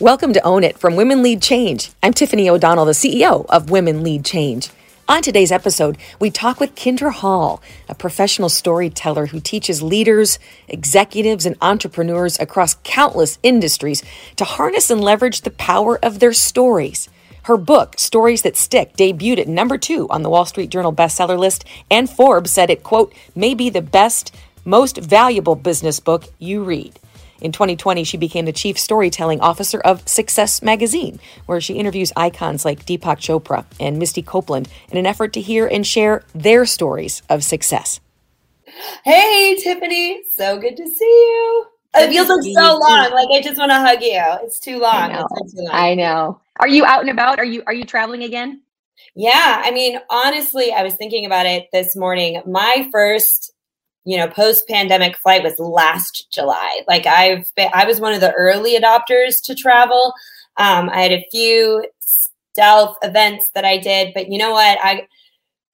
Welcome to Own It from Women Lead Change. I'm Tiffany O'Donnell, the CEO of Women Lead Change. On today's episode, we talk with Kindra Hall, a professional storyteller who teaches leaders, executives, and entrepreneurs across countless industries to harness and leverage the power of their stories. Her book, Stories That Stick, debuted at number two on the Wall Street Journal bestseller list, and Forbes said it, quote, may be the best, most valuable business book you read. In 2020, she became the chief storytelling officer of Success Magazine, where she interviews icons like Deepak Chopra and Misty Copeland in an effort to hear and share their stories of success. Hey, Tiffany. So good to see you. It feels like so long. Like I just want to hug you. It's too long. I know. Too long. I know. Are you out and about? Are you are you traveling again? Yeah, I mean, honestly, I was thinking about it this morning. My first you know, post pandemic flight was last July. Like I've been, I was one of the early adopters to travel. Um, I had a few stealth events that I did, but you know what? I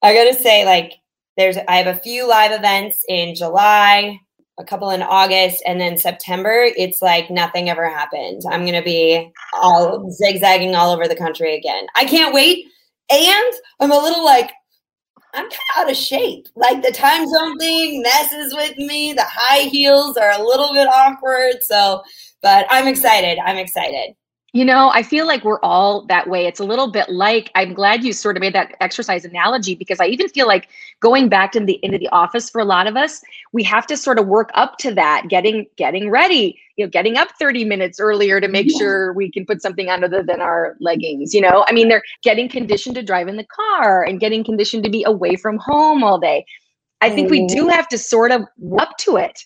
I gotta say, like, there's I have a few live events in July, a couple in August, and then September. It's like nothing ever happened. I'm gonna be all zigzagging all over the country again. I can't wait. And I'm a little like I'm kind of out of shape. Like the time zone thing messes with me. The high heels are a little bit awkward. So, but I'm excited. I'm excited. You know, I feel like we're all that way. It's a little bit like I'm glad you sort of made that exercise analogy because I even feel like going back into the into the office for a lot of us, we have to sort of work up to that, getting getting ready, you know, getting up 30 minutes earlier to make yeah. sure we can put something on other than our leggings. You know, I mean, they're getting conditioned to drive in the car and getting conditioned to be away from home all day. I think we do mm-hmm. have to sort of up to it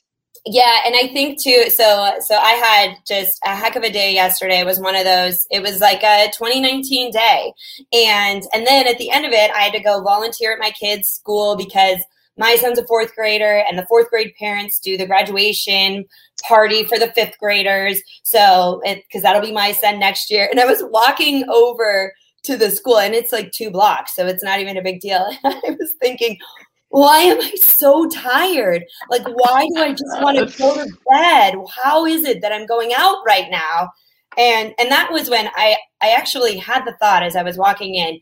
yeah and i think too so so i had just a heck of a day yesterday. It was one of those it was like a 2019 day. And and then at the end of it i had to go volunteer at my kids school because my son's a fourth grader and the fourth grade parents do the graduation party for the fifth graders. So because that'll be my son next year. And i was walking over to the school and it's like two blocks so it's not even a big deal. I was thinking why am I so tired? Like, why do I just want to go to bed? How is it that I'm going out right now? And and that was when I I actually had the thought as I was walking in,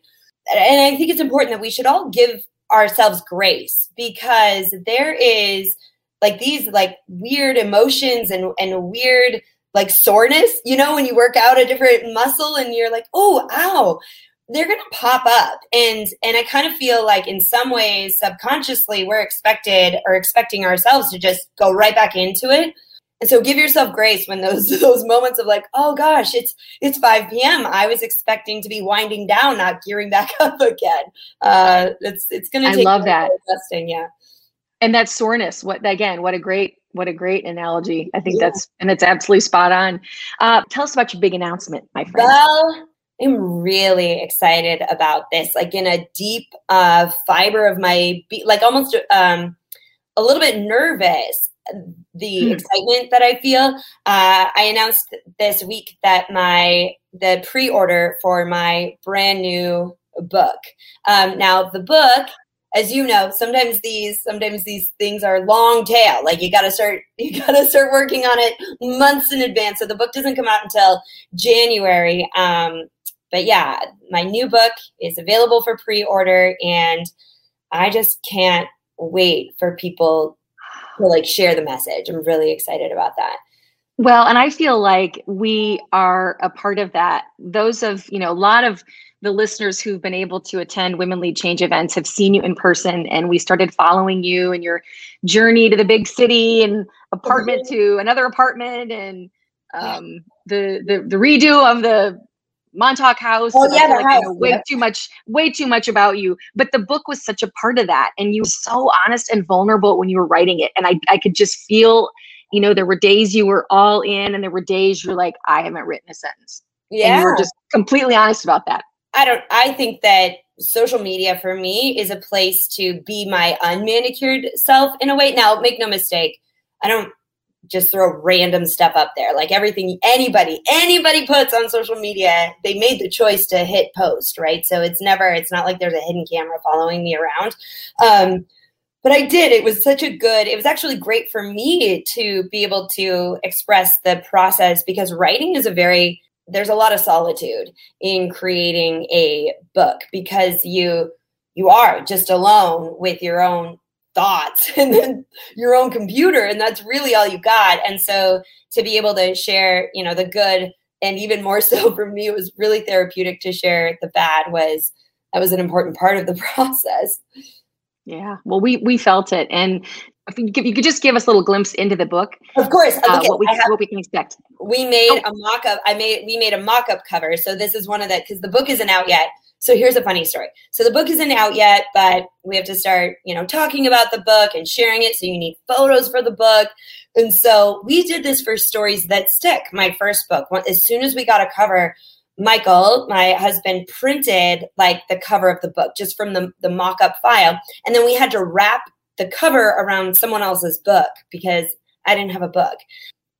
and I think it's important that we should all give ourselves grace because there is like these like weird emotions and and weird like soreness, you know, when you work out a different muscle and you're like, oh, ow they're going to pop up. And and i kind of feel like in some ways subconsciously we're expected or expecting ourselves to just go right back into it. And so give yourself grace when those those moments of like oh gosh it's it's 5 p.m i was expecting to be winding down not gearing back up again. Uh it's it's gonna take i love that. adjusting yeah. And that soreness what again what a great what a great analogy. I think yeah. that's and it's absolutely spot on. Uh tell us about your big announcement my friend. Well I'm really excited about this, like in a deep uh, fiber of my, be- like almost um, a little bit nervous. The hmm. excitement that I feel. Uh, I announced this week that my the pre-order for my brand new book. Um, now the book as you know, sometimes these sometimes these things are long tail. Like you got to start you got to start working on it months in advance. So the book doesn't come out until January. Um, but yeah, my new book is available for pre-order and I just can't wait for people to like share the message. I'm really excited about that. Well, and I feel like we are a part of that. Those of, you know, a lot of the listeners who've been able to attend Women Lead Change events have seen you in person and we started following you and your journey to the big city and apartment mm-hmm. to another apartment and um, the, the the redo of the Montauk House. Oh yeah, like, house. You know, way yeah. too much, way too much about you. But the book was such a part of that, and you were so honest and vulnerable when you were writing it, and I, I could just feel, you know, there were days you were all in, and there were days you're like, I haven't written a sentence. Yeah, and you were just completely honest about that. I don't. I think that social media for me is a place to be my unmanicured self in a way. Now, make no mistake, I don't just throw random stuff up there. Like everything anybody anybody puts on social media, they made the choice to hit post, right? So it's never it's not like there's a hidden camera following me around. Um, but I did. It was such a good. It was actually great for me to be able to express the process because writing is a very there's a lot of solitude in creating a book because you you are just alone with your own thoughts and then your own computer and that's really all you got. And so to be able to share you know the good and even more so for me it was really therapeutic to share the bad was that was an important part of the process. Yeah. Well we we felt it. And if you, you could just give us a little glimpse into the book. Of course. Uh, what, we, have, what we can expect. We made oh. a mock-up i made we made a mock-up cover. So this is one of the because the book isn't out yet so here's a funny story so the book isn't out yet but we have to start you know talking about the book and sharing it so you need photos for the book and so we did this for stories that stick my first book as soon as we got a cover Michael, my husband, printed like the cover of the book just from the, the mock up file. And then we had to wrap the cover around someone else's book because I didn't have a book.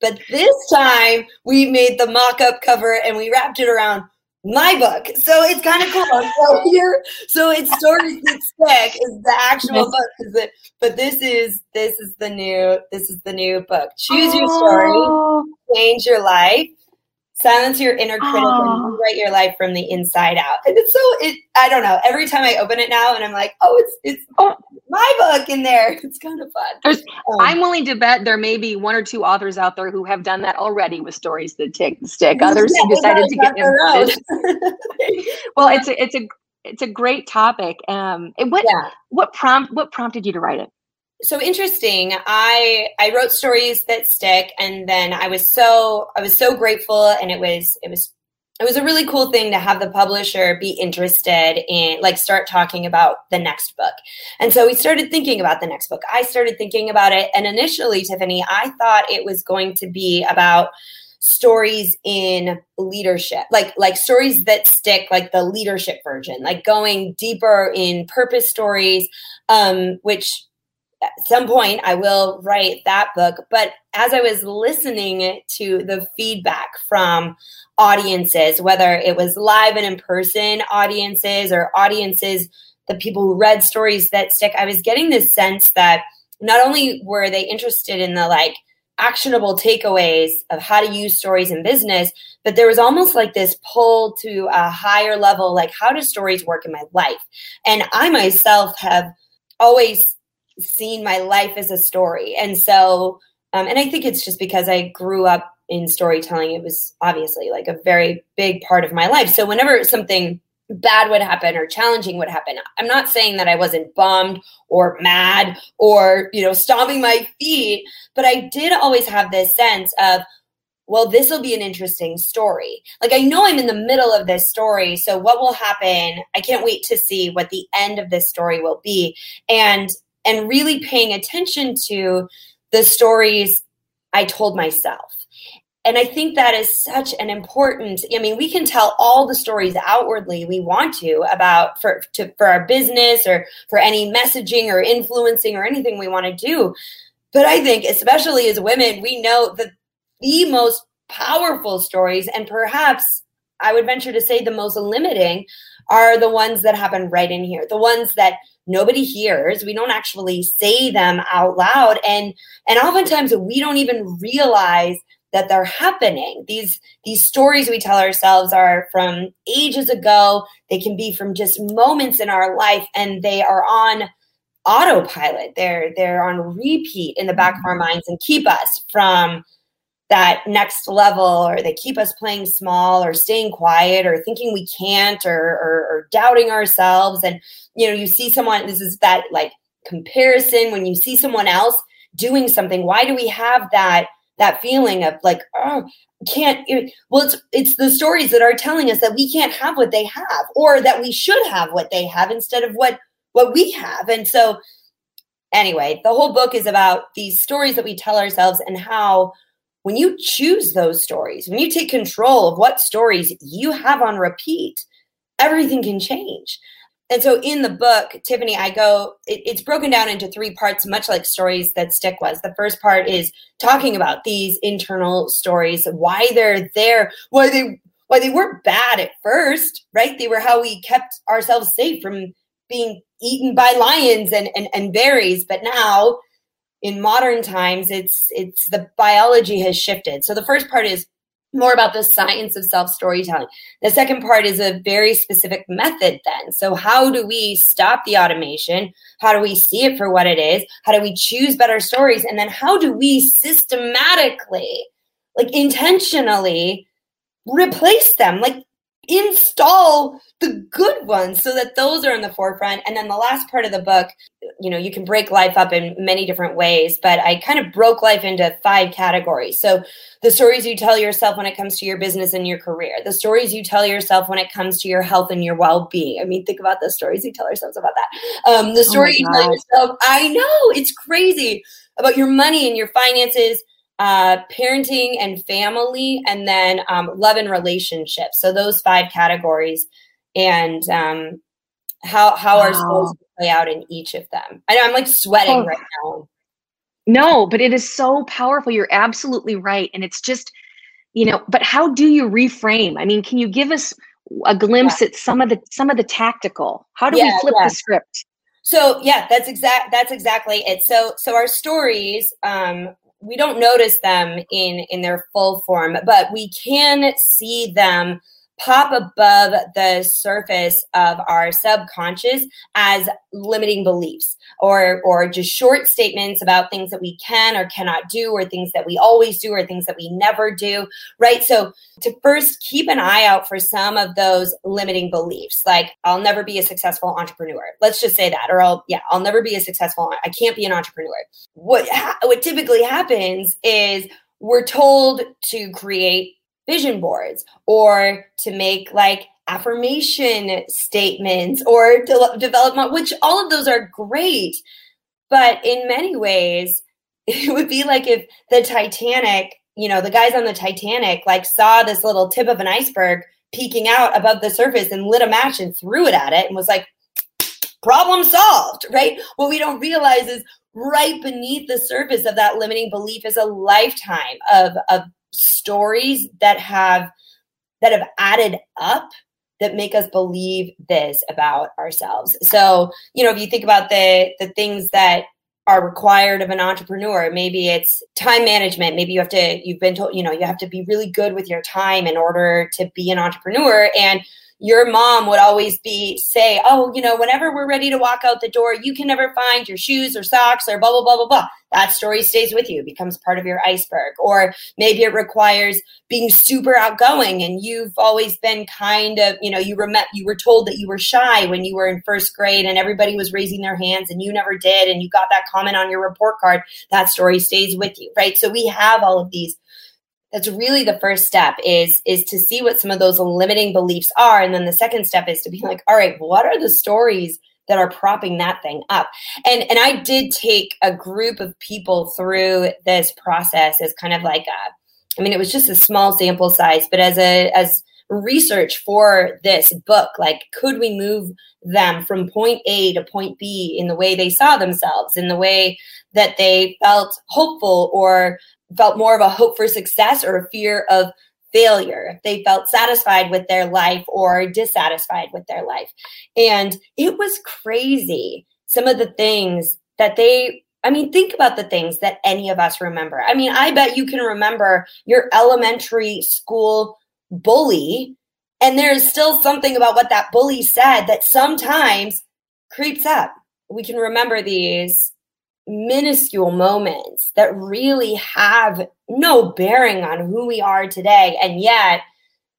But this time we made the mock up cover and we wrapped it around my book. So it's kind of cool. So here, so it's stories that stick is the actual book. but this is this is the new this is the new book. Choose your story, oh. change your life silence your inner critic and rewrite your life from the inside out. And it's so it I don't know. Every time I open it now and I'm like, oh, it's it's oh. my book in there. It's kind of fun. Um, I'm willing to bet there may be one or two authors out there who have done that already with stories that take stick. Others yeah, who decided to get in. well, it's a it's a it's a great topic. Um, what yeah. what prompt what prompted you to write it? So interesting. I i wrote stories that stick and then i was so i was so grateful and it was it was it was a really cool thing to have the publisher be interested in like start talking about the next book. And so we started thinking about the next book. I started thinking about it and initially tiffany i thought it was going to be about stories in leadership like like stories that stick like the leadership version like going deeper in purpose stories um which at some point I will write that book. But as I was listening to the feedback from audiences, whether it was live and in person audiences or audiences, the people who read stories that stick, I was getting this sense that not only were they interested in the like actionable takeaways of how to use stories in business, but there was almost like this pull to a higher level, like how do stories work in my life? And I myself have always seen my life as a story. And so, um, and I think it's just because I grew up in storytelling. It was obviously like a very big part of my life. So whenever something bad would happen or challenging would happen, I'm not saying that I wasn't bummed or mad or, you know, stomping my feet, but I did always have this sense of, well, this will be an interesting story. Like, I know I'm in the middle of this story. So, what will happen? I can't wait to see what the end of this story will be. And and really paying attention to the stories I told myself. And I think that is such an important. I mean, we can tell all the stories outwardly we want to about for to, for our business or for any messaging or influencing or anything we want to do. But I think, especially as women, we know that the most powerful stories, and perhaps I would venture to say the most limiting, are the ones that happen right in here. The ones that nobody hears. We don't actually say them out loud. And and oftentimes we don't even realize that they're happening. These these stories we tell ourselves are from ages ago. They can be from just moments in our life and they are on autopilot. They're they're on repeat in the back of our minds and keep us from that next level or they keep us playing small or staying quiet or thinking we can't or, or, or doubting ourselves. And you know you see someone this is that like comparison. When you see someone else doing something why do we have that that feeling of like oh can't well it's it's the stories that are telling us that we can't have what they have or that we should have what they have instead of what what we have. And so anyway the whole book is about these stories that we tell ourselves and how when you choose those stories when you take control of what stories you have on repeat everything can change and so in the book, Tiffany, I go, it, it's broken down into three parts, much like stories that stick was. The first part is talking about these internal stories, why they're there, why they why they weren't bad at first, right? They were how we kept ourselves safe from being eaten by lions and, and, and berries. But now in modern times, it's it's the biology has shifted. So the first part is more about the science of self storytelling. The second part is a very specific method, then. So, how do we stop the automation? How do we see it for what it is? How do we choose better stories? And then, how do we systematically, like intentionally, replace them? Like, install the good ones so that those are in the forefront. And then the last part of the book, you know, you can break life up in many different ways, but I kind of broke life into five categories. So the stories you tell yourself when it comes to your business and your career, the stories you tell yourself when it comes to your health and your well being. I mean, think about the stories you tell ourselves about that. Um, the story oh you tell yourself, I know, it's crazy about your money and your finances uh, parenting and family, and then um, love and relationships. So those five categories, and um, how how wow. are souls play out in each of them. I know I'm like sweating oh. right now. No, but it is so powerful. You're absolutely right, and it's just you know. But how do you reframe? I mean, can you give us a glimpse yeah. at some of the some of the tactical? How do yeah, we flip yeah. the script? So yeah, that's exact. That's exactly it. So so our stories, um, we don't notice them in in their full form, but we can see them pop above the surface of our subconscious as limiting beliefs or or just short statements about things that we can or cannot do or things that we always do or things that we never do right? So to first keep an eye out for some of those limiting beliefs like i'll never be a successful entrepreneur. Let's just say that or i'll yeah i'll never be a successful i can't be an entrepreneur. What ha- what typically happens is we're told to create vision boards or to make like affirmation statements or de- develop which all of those are great. But in many ways it would be like if the titanic you know the guys on the titanic like saw this little tip of an iceberg peeking out above the surface and lit a match and threw it at it and was like problem solved right? What we don't realize is right beneath the surface of that limiting belief is a lifetime of, of stories that have that have added up that make us believe this about ourselves. So, you know, if you think about the the things that are required of an entrepreneur, maybe it's time management, maybe you have to you've been told, you know, you have to be really good with your time in order to be an entrepreneur and your mom would always be say, Oh, you know, whenever we're ready to walk out the door, you can never find your shoes or socks or blah, blah, blah, blah, blah. That story stays with you, becomes part of your iceberg. Or maybe it requires being super outgoing and you've always been kind of, you know, you were you were told that you were shy when you were in first grade and everybody was raising their hands and you never did and you got that comment on your report card. That story stays with you, right? So we have all of these that's really the first step is is to see what some of those limiting beliefs are. And then the second step is to be like all right what are the stories that are propping that thing up? And and i did take a group of people through this process as kind of like a i mean it was just a small sample size but as a as research for this book like could we move them from point a to point b in the way they saw themselves in the way that they felt hopeful or felt more of a hope for success or a fear of failure, if they felt satisfied with their life or dissatisfied with their life. And it was crazy. Some of the things that they, I mean, think about the things that any of us remember. I mean, I bet you can remember your elementary school bully, and there's still something about what that bully said that sometimes creeps up. We can remember these minuscule moments that really have no bearing on who we are today. And yet,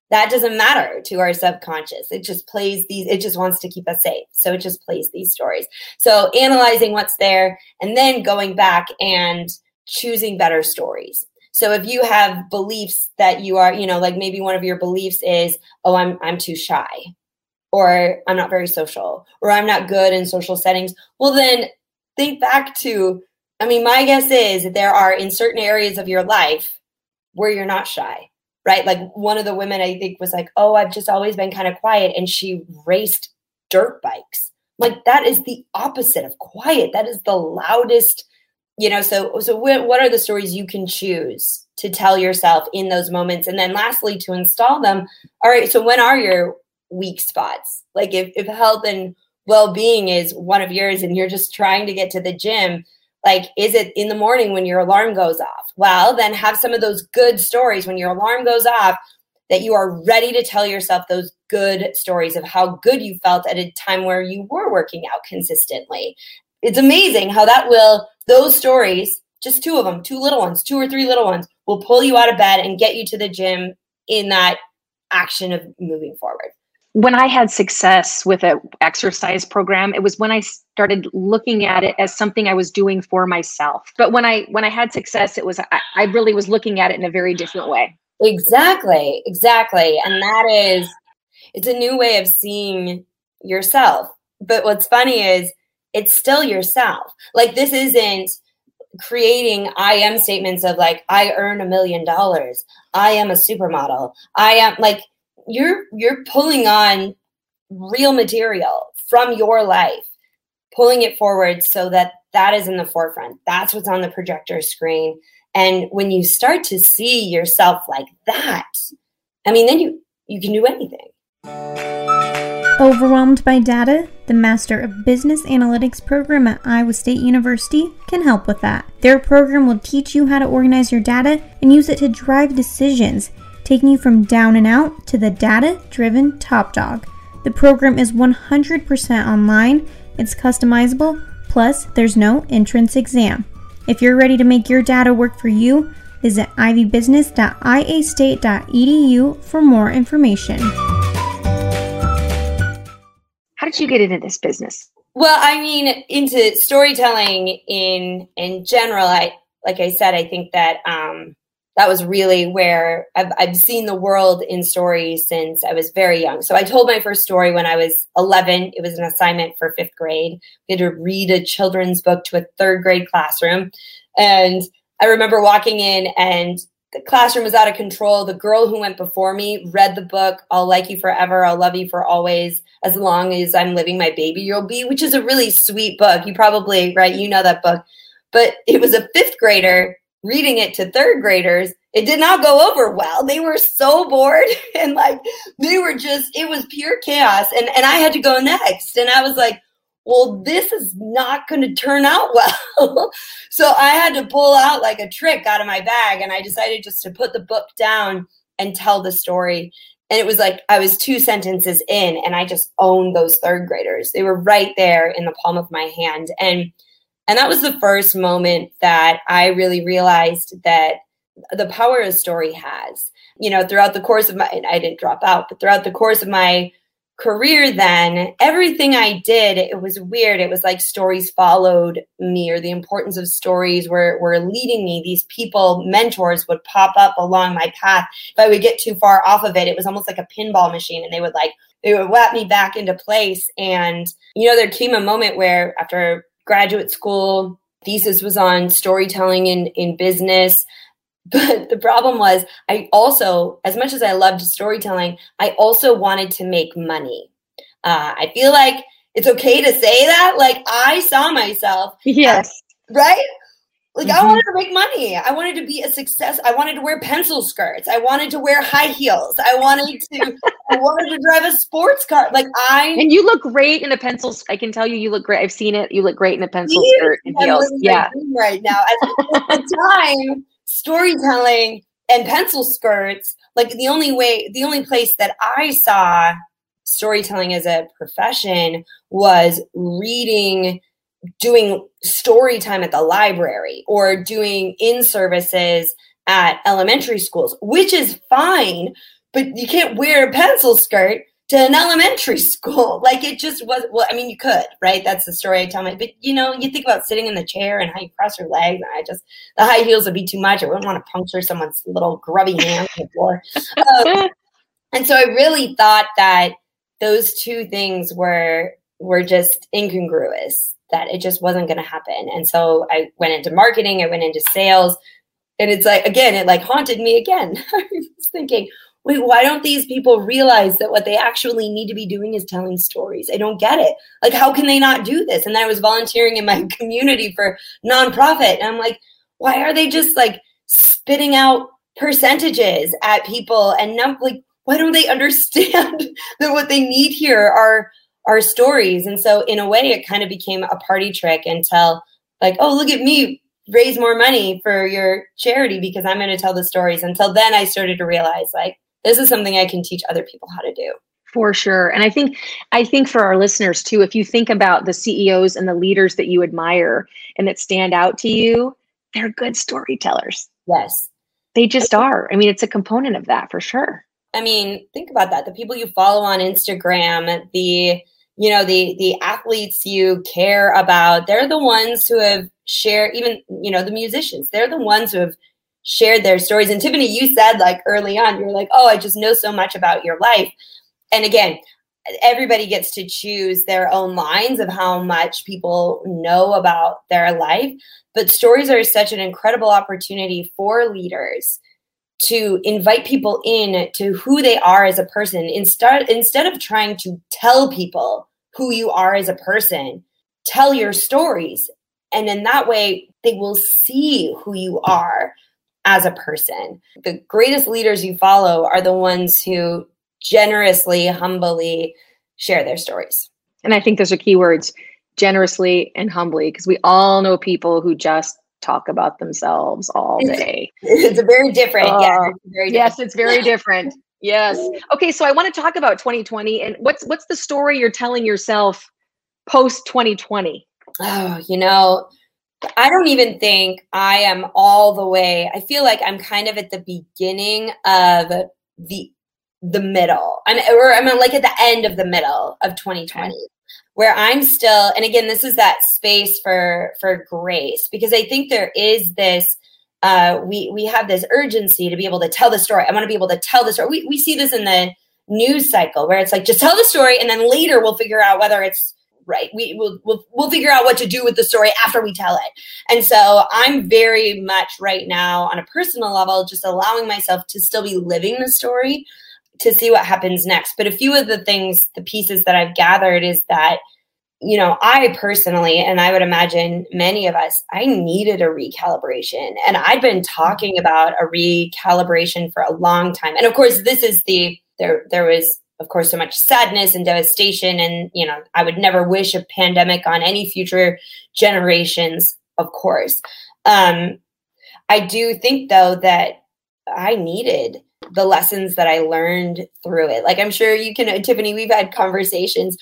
that doesn't matter to our subconscious. It just plays these, it just wants to keep us safe. So it just plays these stories. So analyzing what's there and then going back and choosing better stories. So if you have beliefs that you are, you know, like maybe one of your beliefs is, oh, I'm I'm too shy, or I'm not very social, or I'm not good in social settings. Well, then think back to, I mean, my guess is that there are in certain areas of your life where you're not shy, right? Like one of the women I think was like, oh, I've just always been kind of quiet. And she raced dirt bikes. Like that is the opposite of quiet. That is the loudest, you know. So, so what are the stories you can choose to tell yourself in those moments? And then lastly, to install them. All right. So when are your weak spots? Like if, if health and well-being is one of yours and you're just trying to get to the gym Like, is it in the morning when your alarm goes off? Well, then have some of those good stories when your alarm goes off that you are ready to tell yourself those good stories of how good you felt at a time where you were working out consistently. It's amazing how that will, those stories, just two of them, two little ones, two or three little ones, will pull you out of bed and get you to the gym in that action of moving forward when I had success with an exercise program, it was when I started looking at it as something I was doing for myself. But when I when I had success, it was I, I really was looking at it in a very different way. Exactly, exactly, and that is it's a new way of seeing yourself. But what's funny is it's still yourself. Like this isn't creating I am statements of like I earn a million dollars. I am a supermodel. I am like you're you're pulling on real material from your life pulling it forward so that that is in the forefront that's what's on the projector screen and when you start to see yourself like that i mean then you you can do anything Overwhelmed by data? The Master of Business Analytics program at Iowa State University can help with that. Their program will teach you how to organize your data and use it to drive decisions taking you from down and out to the data driven top dog. The program is 100% online, it's customizable, plus, there's no entrance exam. If you're ready to make your data work for you, visit ivybusiness.iastate.edu for more information. Did you get into this business? Well, I mean, into storytelling in in general. I like I said, I think that um, that was really where I've, I've seen the world in stories since I was very young. So I told my first story when I was 11. It was an assignment for fifth grade. We had to read a children's book to a third grade classroom. And I remember walking in and the classroom was out of control. The girl who went before me read the book, I'll like you forever, I'll love you for always, as long as I'm living my baby, you'll be, which is a really sweet book. You probably, right, you know that book. But it was a fifth grader reading it to third graders, it did not go over well. They were so bored and like they were just it was pure chaos and and I had to go next and I was like, "Well, this is not going to turn out well." so I had to pull out like a trick out of my bag and I decided just to put the book down and tell the story. And it was like I was two sentences in and I just owned those third graders. They were right there in the palm of my hand and and that was the first moment that I really realized that the power a story has. You know, throughout the course of my, I didn't drop out, but throughout the course of my career, then everything I did, it was weird. It was like stories followed me, or the importance of stories were, were leading me. These people, mentors, would pop up along my path. If I would get too far off of it, it was almost like a pinball machine, and they would like, they would whap me back into place. And, you know, there came a moment where after graduate school. Thesis was on storytelling in, in business. But the problem was, I also, as much as I loved storytelling, I also wanted to make money. Uh, I feel like it's okay to say that. Like I saw myself. Yes. right? Like mm-hmm. I wanted to make money. I wanted to be a success. I wanted to wear pencil skirts. I wanted to wear high heels. I wanted to I wanted to drive a sports car. Like I And you look great in a pencil I can tell you you look great. I've seen it. You look great in a pencil skirt and heels. Yeah. Right now. At the time, storytelling and pencil skirts, like the only way the only place that I saw storytelling as a profession was reading doing story time at the library or doing in services at elementary schools, which is fine, but you can't wear a pencil skirt to an elementary school. Like it just was, well, I mean, you could, right? That's the story I tell my, but you know, you think about sitting in the chair and how you cross your legs. And I just, the high heels would be too much. I wouldn't want to puncture someone's little grubby hand on the floor. Um, and so I really thought that those two things were, were just incongruous that it just wasn't going to happen. And so I went into marketing, I went into sales, and it's like, again, it like haunted me again. I was thinking, wait, why don't these people realize that what they actually need to be doing is telling stories? I don't get it. Like, how can they not do this? And then I was volunteering in my community for nonprofit. And I'm like, why are they just like spitting out percentages at people and not like, why don't they understand that what they need here are our stories. And so, in a way, it kind of became a party trick until like, oh, look at me raise more money for your charity because I'm going to tell the stories. Until then, I started to realize like this is something I can teach other people how to do. For sure. And I think I think for our listeners too, if you think about the CEOs and the leaders that you admire and that stand out to you, they're good storytellers. Yes. They just are. I mean, it's a component of that for sure. I mean, think about that. The people you follow on Instagram, the you know, the the athletes you care about, they're the ones who have shared even, you know, the musicians. They're the ones who have shared their stories. And Tiffany, you said like early on, you're like, "Oh, I just know so much about your life." and again, everybody gets to choose their own lines of how much people know about their life. But stories are such an incredible opportunity for leaders to invite people in to who they are as a person instead instead of trying to tell people who you are as a person tell your stories and in that way they will see who you are as a person the greatest leaders you follow are the ones who generously, humbly share their stories. And I think those are keywords generously and humbly, because we all know people who just talk about themselves all day. it's a very different. Uh, yeah, it's very different. Yes, it's very different. Yes. Okay, so I want to talk about 2020 and what's what's the story you're telling yourself post 2020? Oh, you know, I don't even think I am all the way. I feel like I'm kind of at the beginning of the the middle. I'm or I'm like at the end of the middle of 2020 where I'm still and again this is that space for for grace because I think there is this uh we we have this urgency to be able to tell the story. I want to be able to tell the story. We we see this in the news cycle where it's like just tell the story and then later we'll figure out whether it's right. We will we'll, we'll figure out what to do with the story after we tell it. And so I'm very much right now on a personal level just allowing myself to still be living the story to see what happens next. But a few of the things, the pieces that I've gathered is that, you know, I personally, and I would imagine many of us, I needed a recalibration. And I'd been talking about a recalibration for a long time. And of course, this is the, there, there was, of course, so much sadness and devastation. And, you know, I would never wish a pandemic on any future generations, of course. Um, I do think, though, that I needed the lessons that I learned through it. Like I'm sure you can, Tiffany, we've had conversations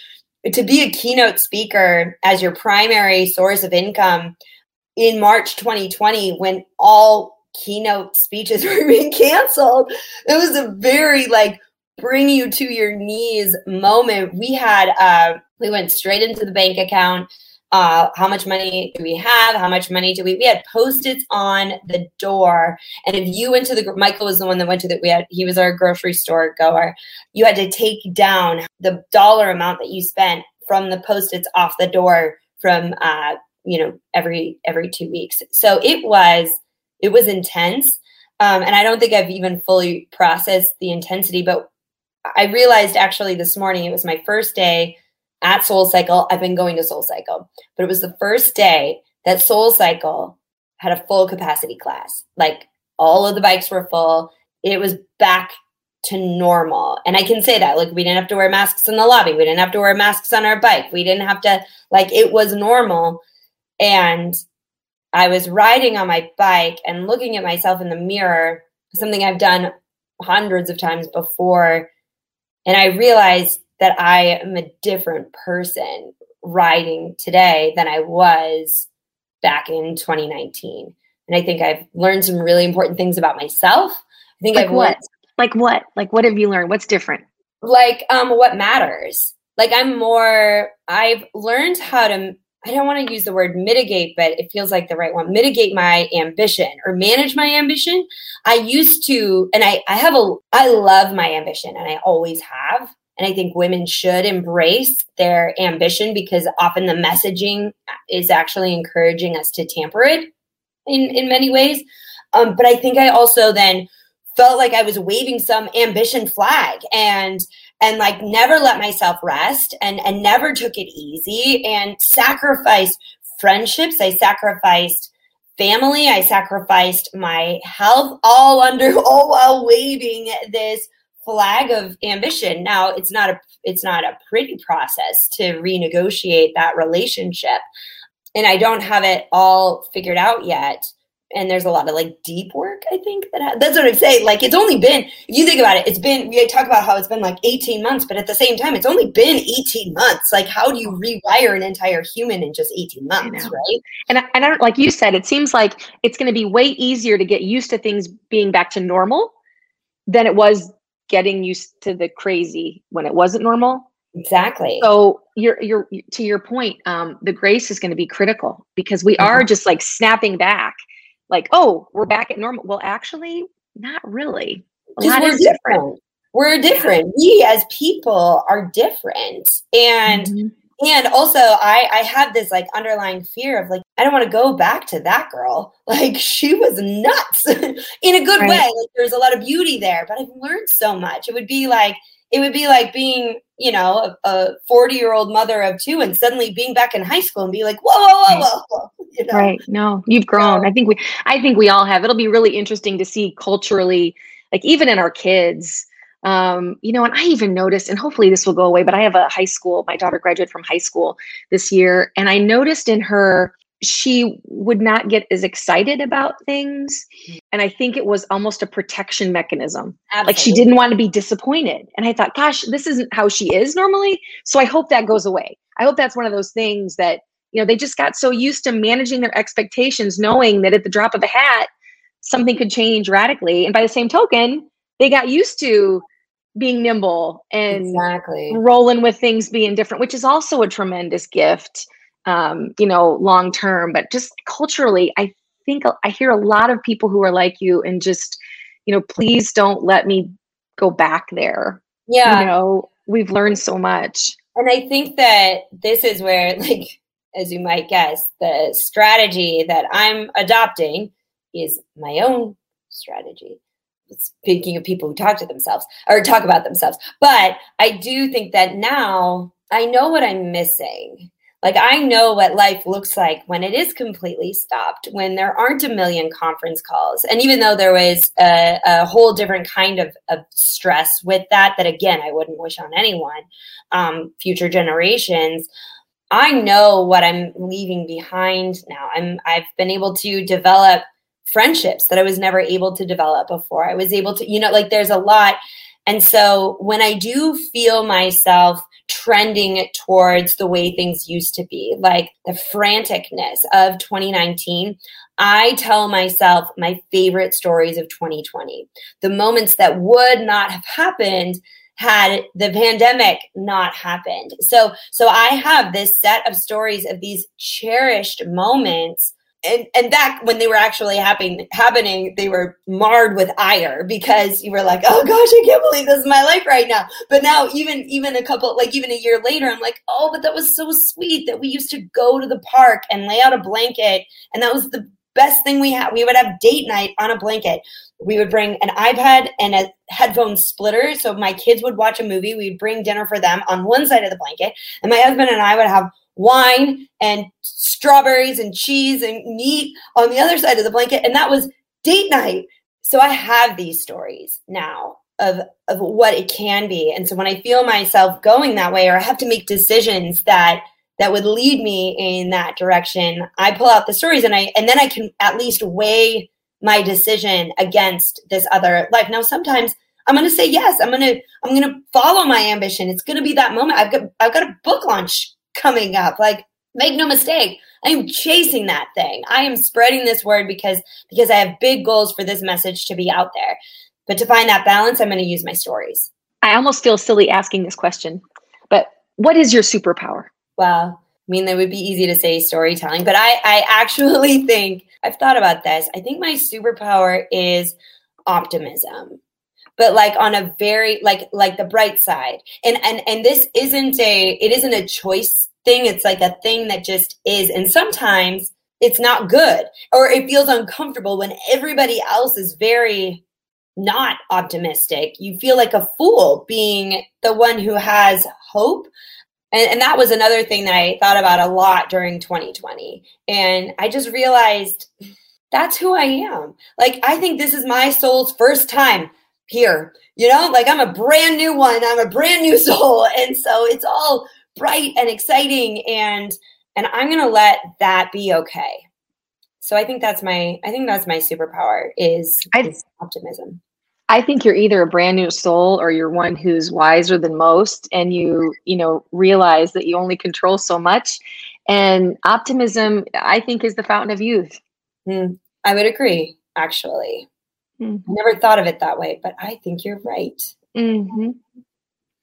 to be a keynote speaker as your primary source of income in March 2020 when all keynote speeches were being canceled. It was a very like bring you to your knees moment. We had uh we went straight into the bank account uh, how much money do we have? How much money do we? We had post-its on the door, and if you went to the Michael was the one that went to that. we had he was our grocery store goer. You had to take down the dollar amount that you spent from the post-its off the door from uh, you know every every two weeks. So it was it was intense, um, and I don't think I've even fully processed the intensity, but I realized actually this morning it was my first day at Soul Cycle. I've been going to Soul Cycle, but it was the first day that Soul Cycle had a full capacity class. Like all of the bikes were full. It was back to normal. And I can say that like we didn't have to wear masks in the lobby. We didn't have to wear masks on our bike. We didn't have to like it was normal. And I was riding on my bike and looking at myself in the mirror, something I've done hundreds of times before. And I realized that I am a different person riding today than I was back in 2019. And I think I've learned some really important things about myself. I think like I've what? Learned, like what? Like what have you learned? What's different? Like um what matters. Like I'm more I've learned how to I don't want to use the word mitigate, but it feels like the right one. Mitigate my ambition or manage my ambition. I used to, and I, I have a, I love my ambition and I always have. And I think women should embrace their ambition because often the messaging is actually encouraging us to tamper it in, in many ways. Um, but I think I also then felt like I was waving some ambition flag and and like never let myself rest and and never took it easy and sacrificed friendships. I sacrificed family. I sacrificed my health all under all while waving this flag of ambition. Now it's not a it's not a pretty process to renegotiate that relationship. and I don't have it all figured out yet. And there's a lot of like deep work, I think that ha- that's what I'm saying. Like it's only been, if you think about it, it's been, we talk about how it's been like 18 months, but at the same time, it's only been 18 months. Like how do you rewire an entire human in just 18 months, right? And I, and I don't, like you said, it seems like it's going to be way easier to get used to things being back to normal than it was getting used to the crazy when it wasn't normal. Exactly. So you're you're to your point, um, the grace is going to be critical because we are Mhm. just like snapping back, like, oh, we're back at normal. Well, actually, not really. A because lot we're is different. We're different. We as people are different. And Mhm. and also I I have this like underlying fear of like I don't want to go back to that girl. Like she was nuts in a good Right. way. Like there's a lot of beauty there, but I've learned so much. It would be like it would be like being, you know, a 40 year old mother of two and suddenly being back in high school and be like, whoa, whoa, whoa, whoa, whoa. You know? Right. No, you've grown. So- I think we I think we all have. It'll be really interesting to see culturally, like even in our kids. Um, you know, and I even noticed, and hopefully this will go away, but I have a high school, my daughter graduated from high school this year, and I noticed in her she would not get as excited about things. Hmm. And I think it was almost a protection mechanism. Like she didn't want to be disappointed. And I thought, gosh, this isn't how she is normally. So I hope that goes away. I hope that's one of those things that, you know, they just got so used to managing their expectations, knowing that at the drop of a hat, something could change radically. And by the same token, they got used to being nimble and Exactly. rolling with things being different, which is also a tremendous gift, um, you know, long term. But just culturally, I think I hear a lot of people who are like you and just, you know, please don't let me go back there. Yeah. You know, we've learned so much. And I think that this is where, like, as you might guess, the strategy that I'm adopting is my own strategy. Speaking of people who talk to themselves or talk about themselves. But I do think that now I know what I'm missing. Like, I know what life looks like when it is completely stopped, when there aren't a million conference calls. And even though there was a, a whole different kind of, of stress with that, that again, I wouldn't wish on anyone, um, future generations. I know what I'm leaving behind now. I'm I've been able to develop friendships that I was never able to develop before. I was able to, you know, like there's a lot. And so when I do feel myself trending towards the way things used to be, like the franticness of 2019, I tell myself my favorite stories of 2020, the moments that would not have happened had the pandemic not happened. So so I have this set of stories of these cherished moments and and back when they were actually happening happening they were marred with ire because you were like oh gosh i can't believe this is my life right now. But now even even a couple like even a year later i'm like oh but that was so sweet that we used to go to the park and lay out a blanket and that was the best thing we had. We would have date night on a blanket. We would bring an ipad and a headphone splitter so my kids would watch a movie. We'd bring dinner for them on one side of the blanket and my husband and i would have wine and strawberries and cheese and meat on the other side of the blanket. And that was date night. So i have these stories now of of what it can be. And so when i feel myself going that way or i have to make decisions that that would lead me in that direction i pull out the stories and i and then i can at least weigh my decision against this other life. Now sometimes i'm going to say yes. I'm going to i'm going to follow my ambition. It's going to be that moment. I've got i've got a book launch coming up. Like make no mistake i am chasing that thing. I am spreading this word because because i have big goals for this message to be out there. But to find that balance i'm going to use my stories. I almost feel silly asking this question, but what is your superpower? well i mean that would be easy to say storytelling but i i actually think i've thought about this. I think my superpower is optimism. But like on a very like like the bright side. And and and this isn't a it isn't a choice thing it's like a thing that just is. And sometimes it's not good or it feels uncomfortable when everybody else is very not optimistic. You feel like a fool being the one who has hope. And, and that was another thing that i thought about a lot during 2020 and i just realized that's who i am. Like i think this is my soul's first time here you know? Like i'm a brand new one. I'm a brand new soul. And so it's all bright and exciting and and I'm going to let that be okay. So I think that's my I think that's my superpower is, is optimism. I think you're either a brand new soul or you're one who's wiser than most and you, you know, realize that you only control so much. And optimism, I think, is the fountain of youth. Mm, I would agree, actually. Mm-hmm. Never thought of it that way, but I think you're right. Mm-hmm.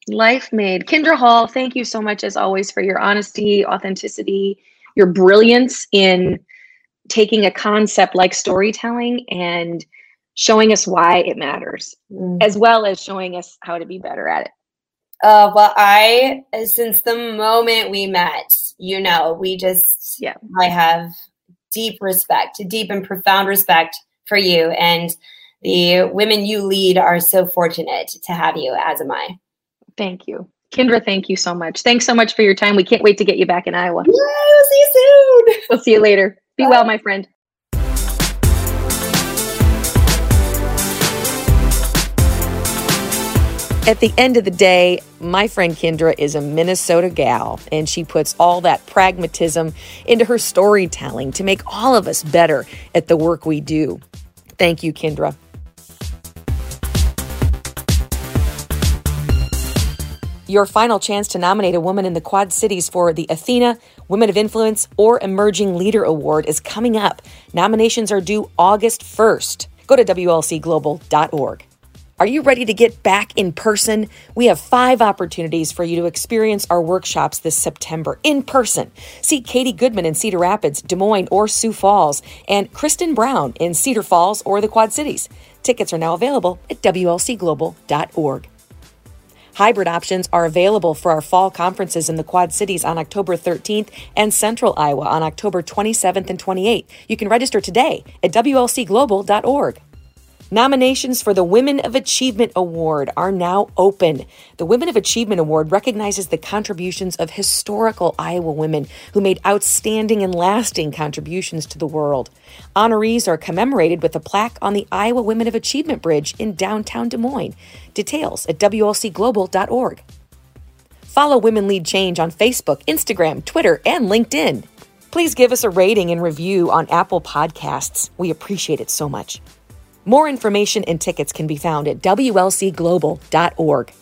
Life made. Kindra Hall, thank you so much, as always, for your honesty, authenticity, your brilliance in taking a concept like storytelling and showing us why it matters, mm. as well as showing us how to be better at it. Uh, well, I, since the moment we met, you know, we just, yeah, I have deep respect, deep and profound respect for you. And the women you lead are so fortunate to have you, as am I. Thank you. Kindra, thank you so much. Thanks so much for your time. We can't wait to get you back in Iowa. Yeah, we'll see you soon. We'll see you later. Be Bye. well, my friend. At the end of the day, my friend Kindra is a Minnesota gal, and she puts all that pragmatism into her storytelling to make all of us better at the work we do. Thank you, Kindra. Your final chance to nominate a woman in the Quad Cities for the Athena, Women of Influence, or Emerging Leader Award is coming up. Nominations are due August 1st. Go to WLCglobal.org. Are you ready to get back in person? We have five opportunities for you to experience our workshops this September in person. See Katie Goodman in Cedar Rapids, Des Moines, or Sioux Falls, and Kristen Brown in Cedar Falls or the Quad Cities. Tickets are now available at WLCglobal.org. Hybrid options are available for our fall conferences in the Quad Cities on October 13th and Central Iowa on October 27th and 28th. You can register today at WLCglobal.org. Nominations for the Women of Achievement Award are now open. The Women of Achievement Award recognizes the contributions of historical Iowa women who made outstanding and lasting contributions to the world. Honorees are commemorated with a plaque on the Iowa Women of Achievement Bridge in downtown Des Moines. Details at WLCglobal.org. Follow Women Lead Change on Facebook, Instagram, Twitter, and LinkedIn. Please give us a rating and review on Apple Podcasts. We appreciate it so much. More information and tickets can be found at WLCglobal.org.